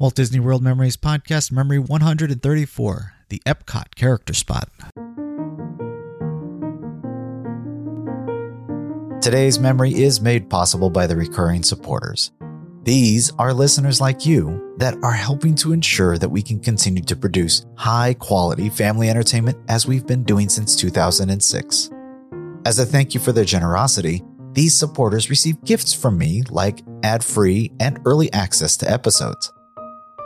Walt Disney World Memories Podcast, Memory 134, the Epcot Character Spot. Today's memory is made possible by the recurring supporters. These are listeners like you that are helping to ensure that we can continue to produce high quality family entertainment as we've been doing since 2006. As a thank you for their generosity, these supporters receive gifts from me like ad free and early access to episodes.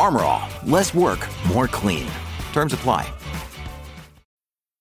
Armor All, less work, more clean. Terms apply.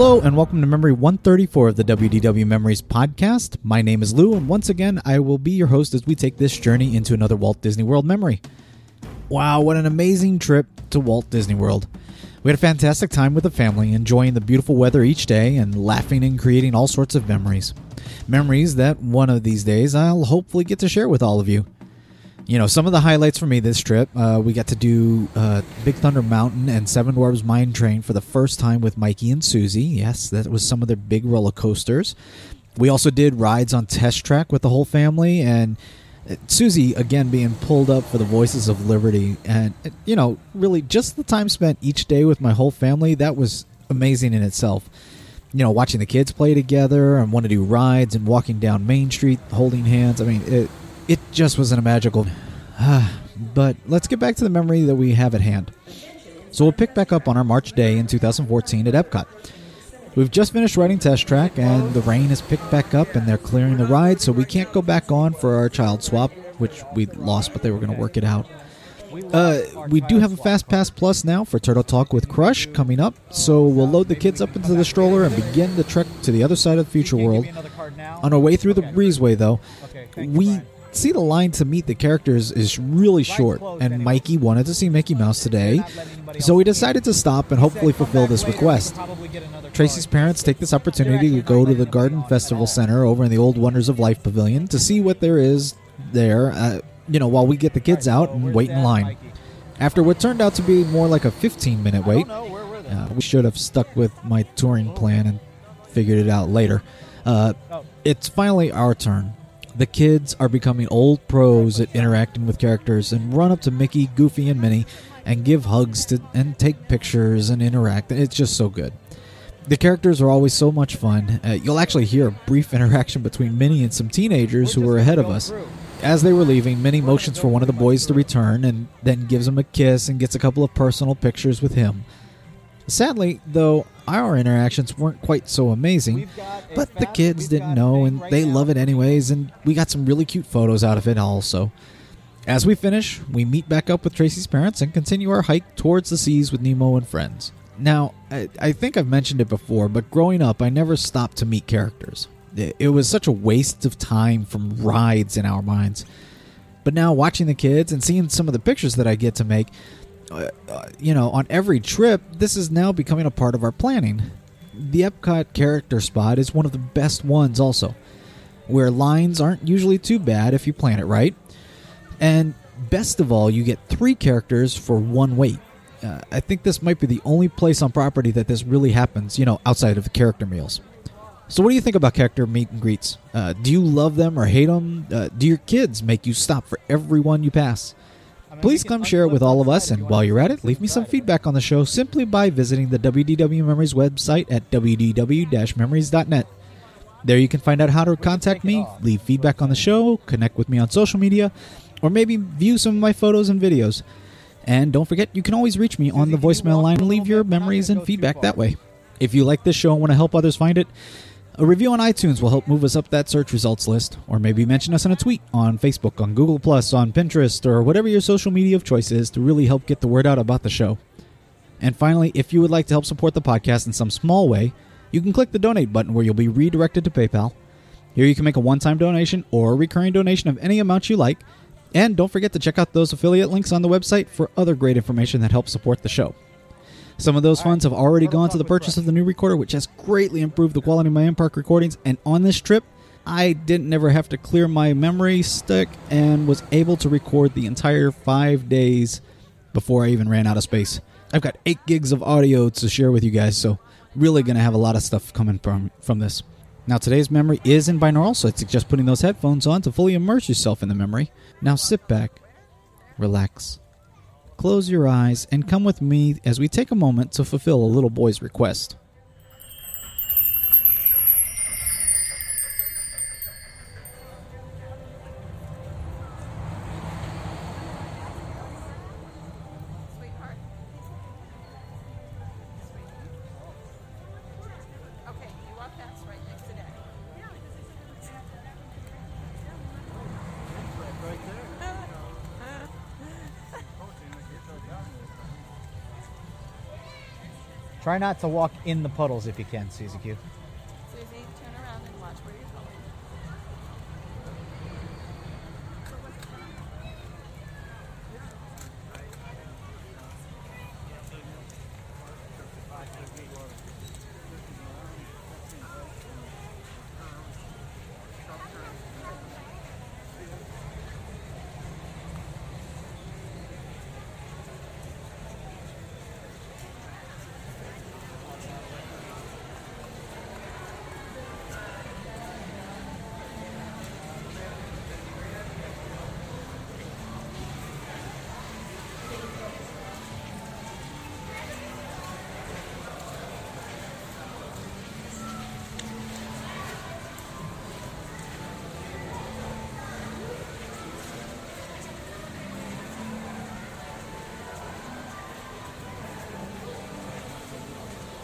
Hello and welcome to Memory 134 of the WDW Memories podcast. My name is Lou, and once again, I will be your host as we take this journey into another Walt Disney World memory. Wow, what an amazing trip to Walt Disney World. We had a fantastic time with the family, enjoying the beautiful weather each day and laughing and creating all sorts of memories. Memories that one of these days I'll hopefully get to share with all of you you know, some of the highlights for me this trip, uh, we got to do uh, Big Thunder Mountain and Seven Dwarfs Mine Train for the first time with Mikey and Susie. Yes, that was some of their big roller coasters. We also did rides on Test Track with the whole family, and uh, Susie again being pulled up for the Voices of Liberty, and uh, you know, really just the time spent each day with my whole family that was amazing in itself. You know, watching the kids play together and want to do rides and walking down Main Street holding hands. I mean, it it just wasn't a magical. but let's get back to the memory that we have at hand. So we'll pick back up on our March day in 2014 at Epcot. We've just finished riding Test Track, and the rain has picked back up, and they're clearing the ride, so we can't go back on for our child swap, which we lost, but they were going to work it out. Uh, we do have a Fast Pass Plus now for Turtle Talk with Crush coming up, so we'll load the kids up into the stroller and begin the trek to the other side of the future world. On our way through the breezeway, though, we see the line to meet the characters is really short, and Mikey wanted to see Mickey Mouse today, so we decided to stop and hopefully fulfill this request. Tracy's parents take this opportunity to go to the Garden Festival Center over in the Old Wonders of Life Pavilion to see what there is there, uh, you know, while we get the kids out and wait in line. After what turned out to be more like a 15 minute wait, uh, we should have stuck with my touring plan and figured it out later. Uh, it's finally our turn. The kids are becoming old pros at interacting with characters and run up to Mickey, Goofy, and Minnie and give hugs to and take pictures and interact. It's just so good. The characters are always so much fun. Uh, you'll actually hear a brief interaction between Minnie and some teenagers who were ahead of us. As they were leaving, Minnie motions for one of the boys to return and then gives him a kiss and gets a couple of personal pictures with him. Sadly, though, our interactions weren't quite so amazing, but the kids didn't know and they love it anyways, and we got some really cute photos out of it also. As we finish, we meet back up with Tracy's parents and continue our hike towards the seas with Nemo and friends. Now, I, I think I've mentioned it before, but growing up, I never stopped to meet characters. It, it was such a waste of time from rides in our minds. But now, watching the kids and seeing some of the pictures that I get to make, uh, uh, you know, on every trip, this is now becoming a part of our planning. The Epcot character spot is one of the best ones, also, where lines aren't usually too bad if you plan it right. And best of all, you get three characters for one wait. Uh, I think this might be the only place on property that this really happens, you know, outside of the character meals. So, what do you think about character meet and greets? Uh, do you love them or hate them? Uh, do your kids make you stop for everyone you pass? Please come share it with all of us, and while you're at it, leave me some feedback on the show simply by visiting the WDW Memories website at wdw memories.net. There you can find out how to contact me, leave feedback on the show, connect with me on social media, or maybe view some of my photos and videos. And don't forget, you can always reach me on the voicemail line and leave your memories and feedback that way. If you like this show and want to help others find it, a review on iTunes will help move us up that search results list, or maybe mention us in a tweet on Facebook, on Google, on Pinterest, or whatever your social media of choice is to really help get the word out about the show. And finally, if you would like to help support the podcast in some small way, you can click the donate button where you'll be redirected to PayPal. Here you can make a one time donation or a recurring donation of any amount you like. And don't forget to check out those affiliate links on the website for other great information that helps support the show. Some of those funds have already gone to the purchase of the new recorder, which has greatly improved the quality of my in-park recordings. And on this trip, I didn't never have to clear my memory stick and was able to record the entire five days before I even ran out of space. I've got eight gigs of audio to share with you guys, so really to have a lot of stuff coming from from this. Now today's memory is in binaural, so I suggest putting those headphones on to fully immerse yourself in the memory. Now sit back, relax, close your eyes, and come with me as we take a moment to fulfill a little boy's request. Try not to walk in the puddles if you can, Susie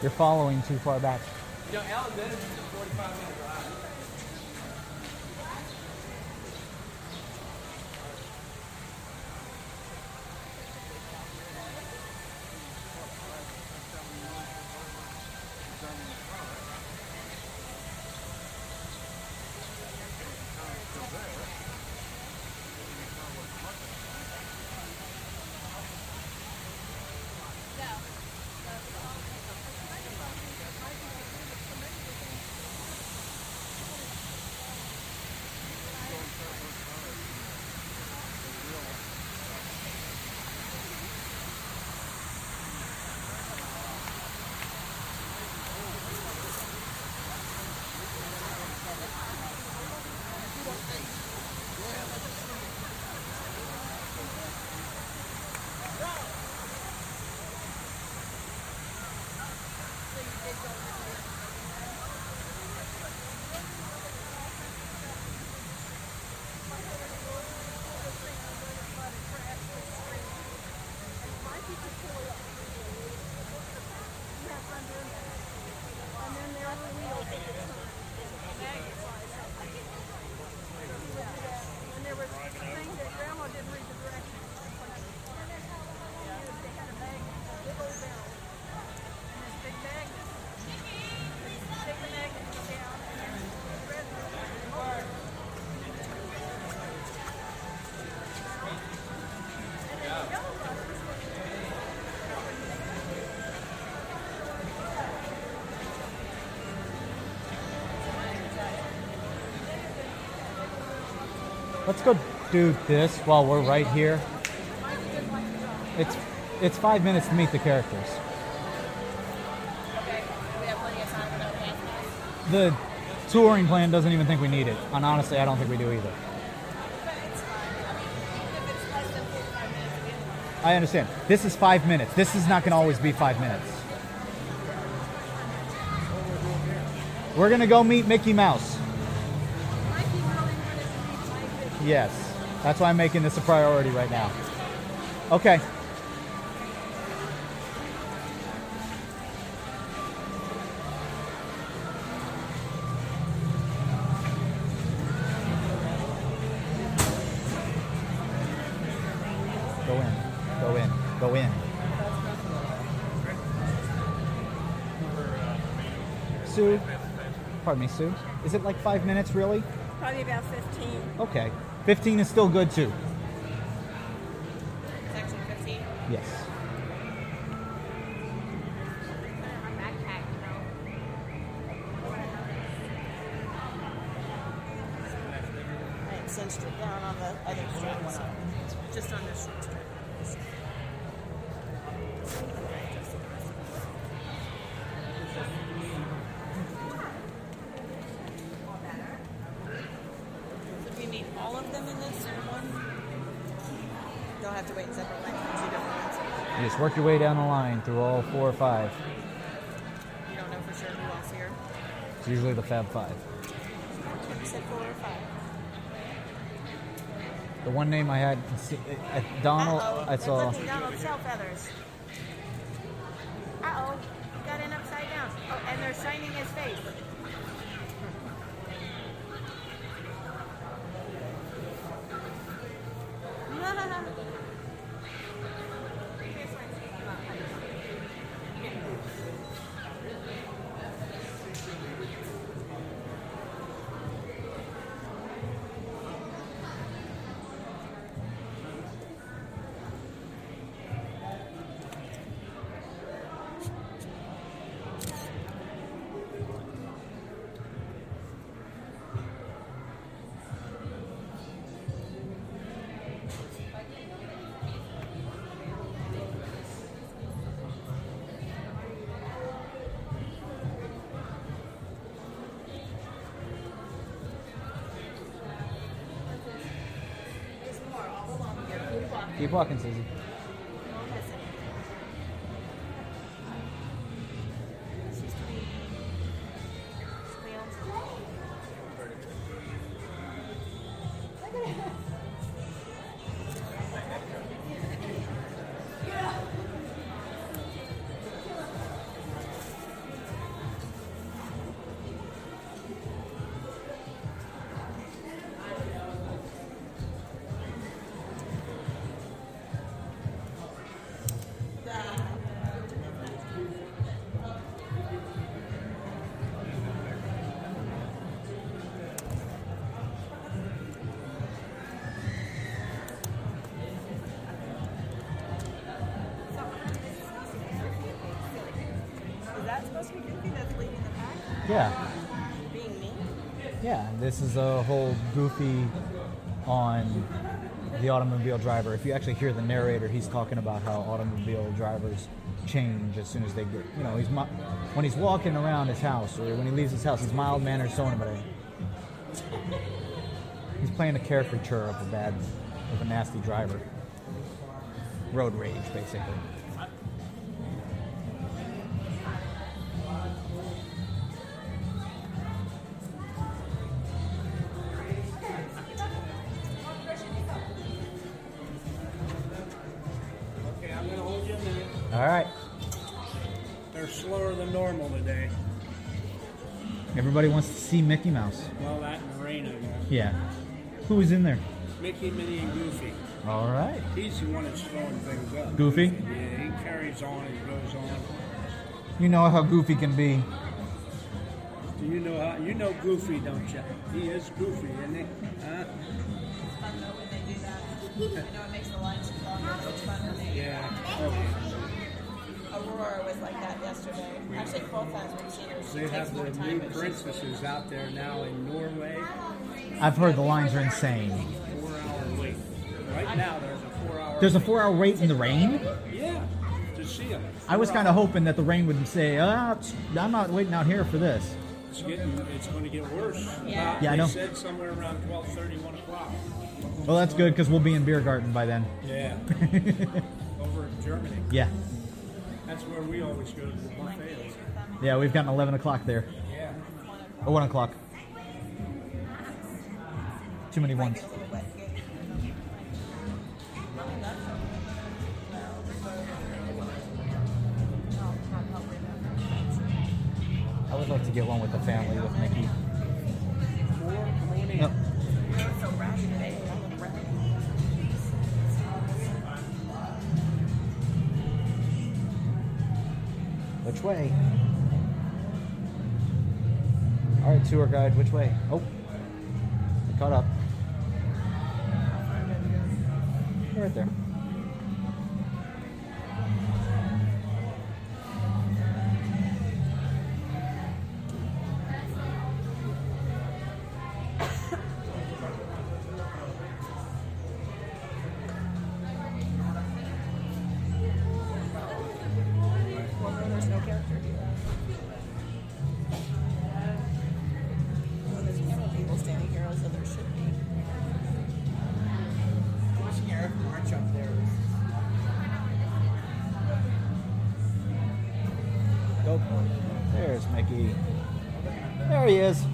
You're following too far back. Let's go do this while we're right here. It's it's five minutes to meet the characters. The touring plan doesn't even think we need it, and honestly, I don't think we do either. But it's fine. I mean, even if it's less than 45 minutes, we have I understand. This is five minutes. This is not going to always be five minutes. We're going to go meet Mickey Mouse. Yes. That's why I'm making this a priority right now. Okay. Go in. Go in. Go in. Sue. Pardon me, Sue. Is it like five minutes, really? Probably about 15. Okay. 15 is still good, too. It's actually 15. Yes. My backpack, you know. I cinched it down on the other string, so just on this short You just work your way down the line through all four or five. You don't know for sure who else here. It's usually the Fab Five. You said four or five. The one name I had, Donald, Uh-oh, I saw. cooking Donald's shell feathers. Keep walking, Susie. Yeah. Being me? Yeah, this is a whole goofy on the automobile driver. If you actually hear the narrator, he's talking about how automobile drivers change as soon as they get, you know, he's when he's walking around his house or when he leaves his house, he's mild mannered, so on, he's playing a caricature of a bad, of a nasty driver. Road rage, basically. See Mickey Mouse. Well, that and the rain, I guess. Yeah. Who is in there? Mickey, Minnie, and Goofy. All right. He's the one that's slowing things up. Goofy? Yeah, he carries on and goes on. You know how Goofy can be. Do you know how? You know Goofy, don't you? He is Goofy, isn't he? Huh? fun though when they do that. You know, it makes the lines longer, so it's fun when they. Yeah. Oh, okay. Aurora was like that yesterday. Actually, both times we've seen her, she They takes have more the time, new but she's princesses out there now in Norway. I've heard the lines are insane. right now there's a four-hour. There's a four-hour wait in the rain. Yeah, to see them. I was kind of hoping that the rain would say, ah, it's- I'm not waiting out here for this. It's getting. It's going to get worse. Yeah. Uh, Yeah, I they know. said somewhere around 12:30, 1 o'clock. Well, that's good because we'll be in Biergarten by then. Yeah. Over in Germany. Yeah. That's where we always go to the buffets. Yeah, we've gotten 11 o'clock there. Yeah. Or 1 o'clock. Too many ones. I would like to get one with the family with Mickey. No. Which way? All right, tour guide. Which way? Oh, I caught up. Right there. There's Mickey. There he is.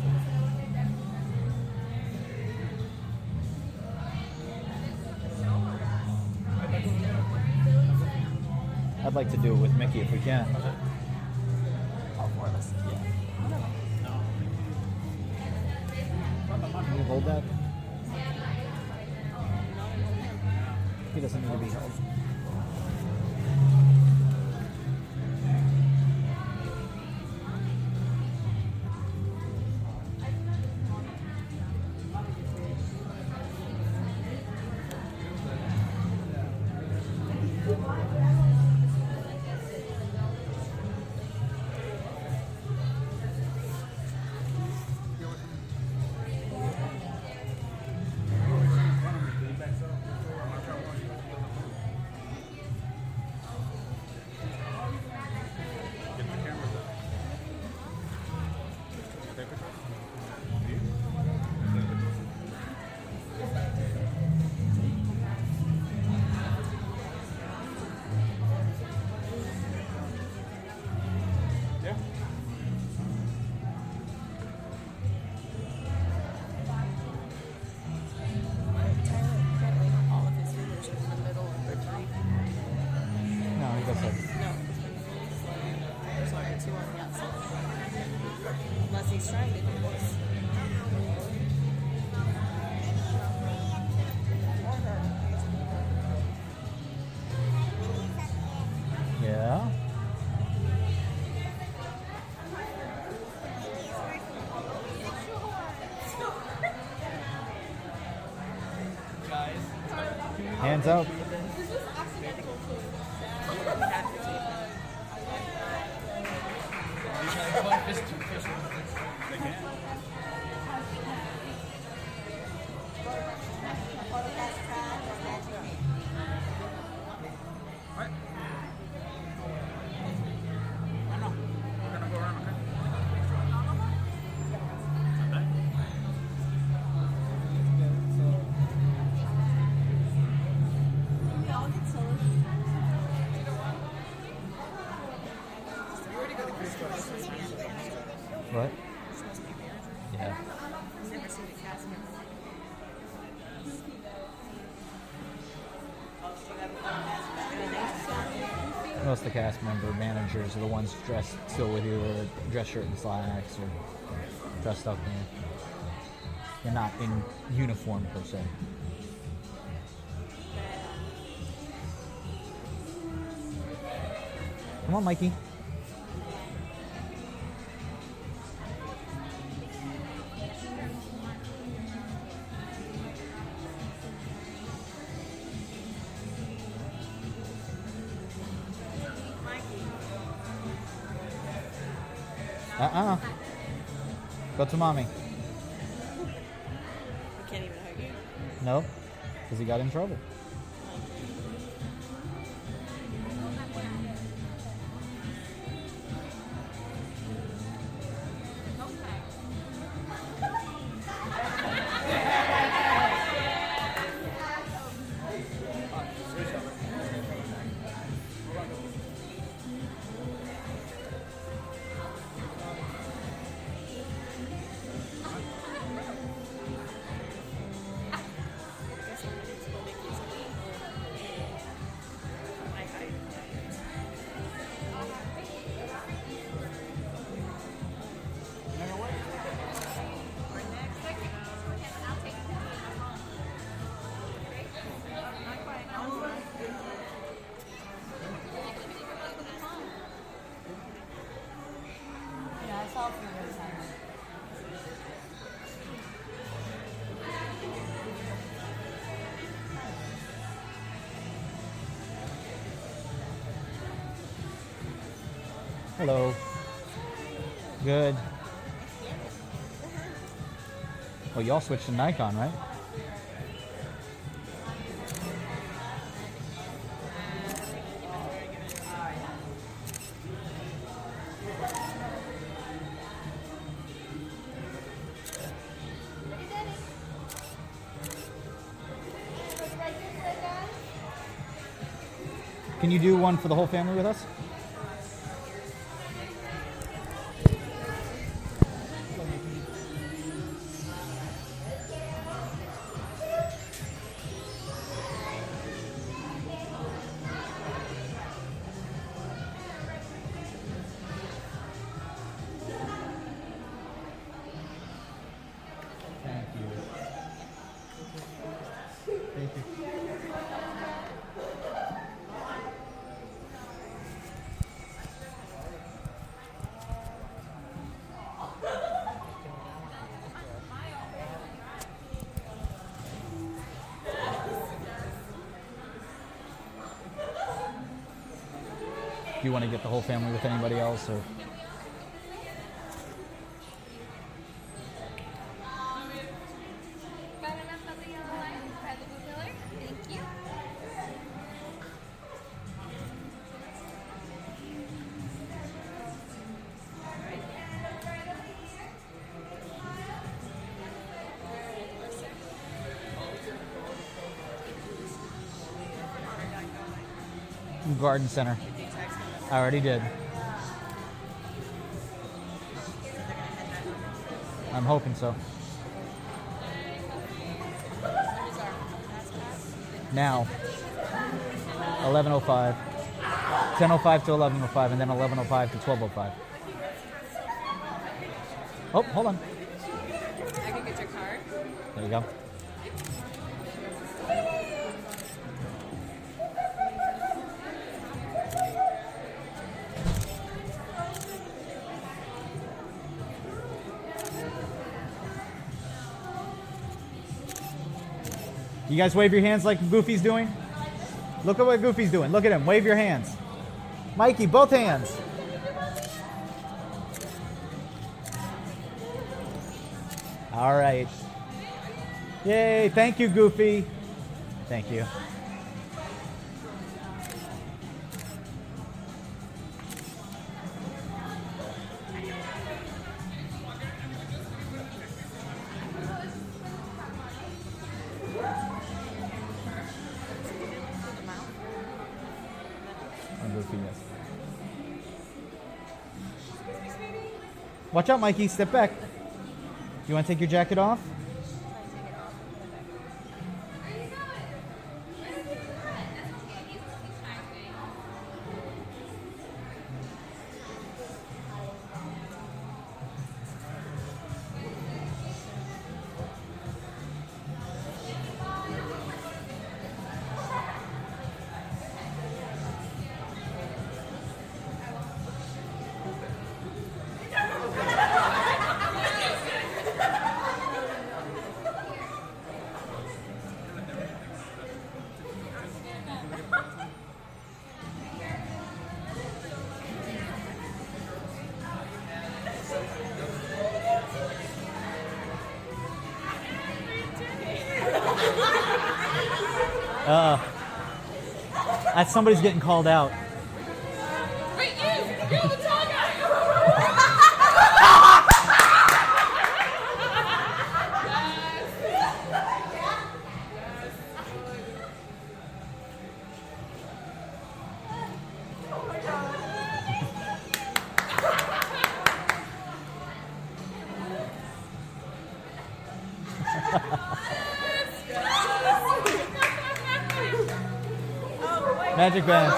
I'd like to do it with Mickey if we can. Hands up. What? Yeah. Most of the cast member managers are the ones dressed still with either dress shirt and slacks or dressed up in. They're not in uniform per se. Come on, Mikey. To mommy. Can't even hug you. Nope. Because he got in trouble. Hello. Good. Well, y'all switched to Nikon, right? Can you do one for the whole family with us? Do you want to get the whole family with anybody else or garden center? I already did. I'm hoping so. Now, 11:05, 10:05 to 11:05, and then 11:05 to 12:05. Oh, hold on. I can get your card. There you go. You guys wave your hands like Goofy's doing? Look at what Goofy's doing. Look at him. Wave your hands. Mikey, both hands. All right. Yay, thank you, Goofy. Thank you. Watch out, Mikey. Step back. You want to take your jacket off? Somebody's getting called out. Magic bands.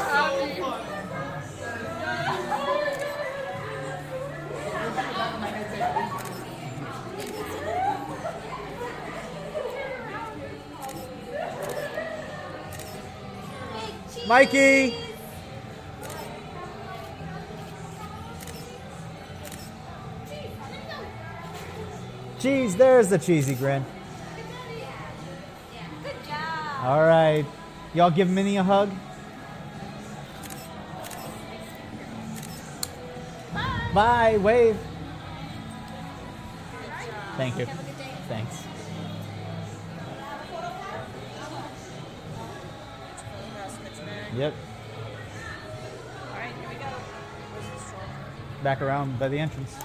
Mikey. Cheese, there's the cheesy grin. Good job! All right. Y'all give Minnie a hug. Bye. Wave. Thank you. Thanks. Yep. Back around by the entrance.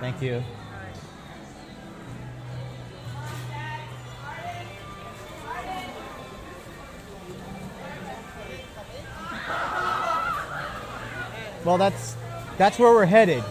Thank you. Well, that's that's where we're headed.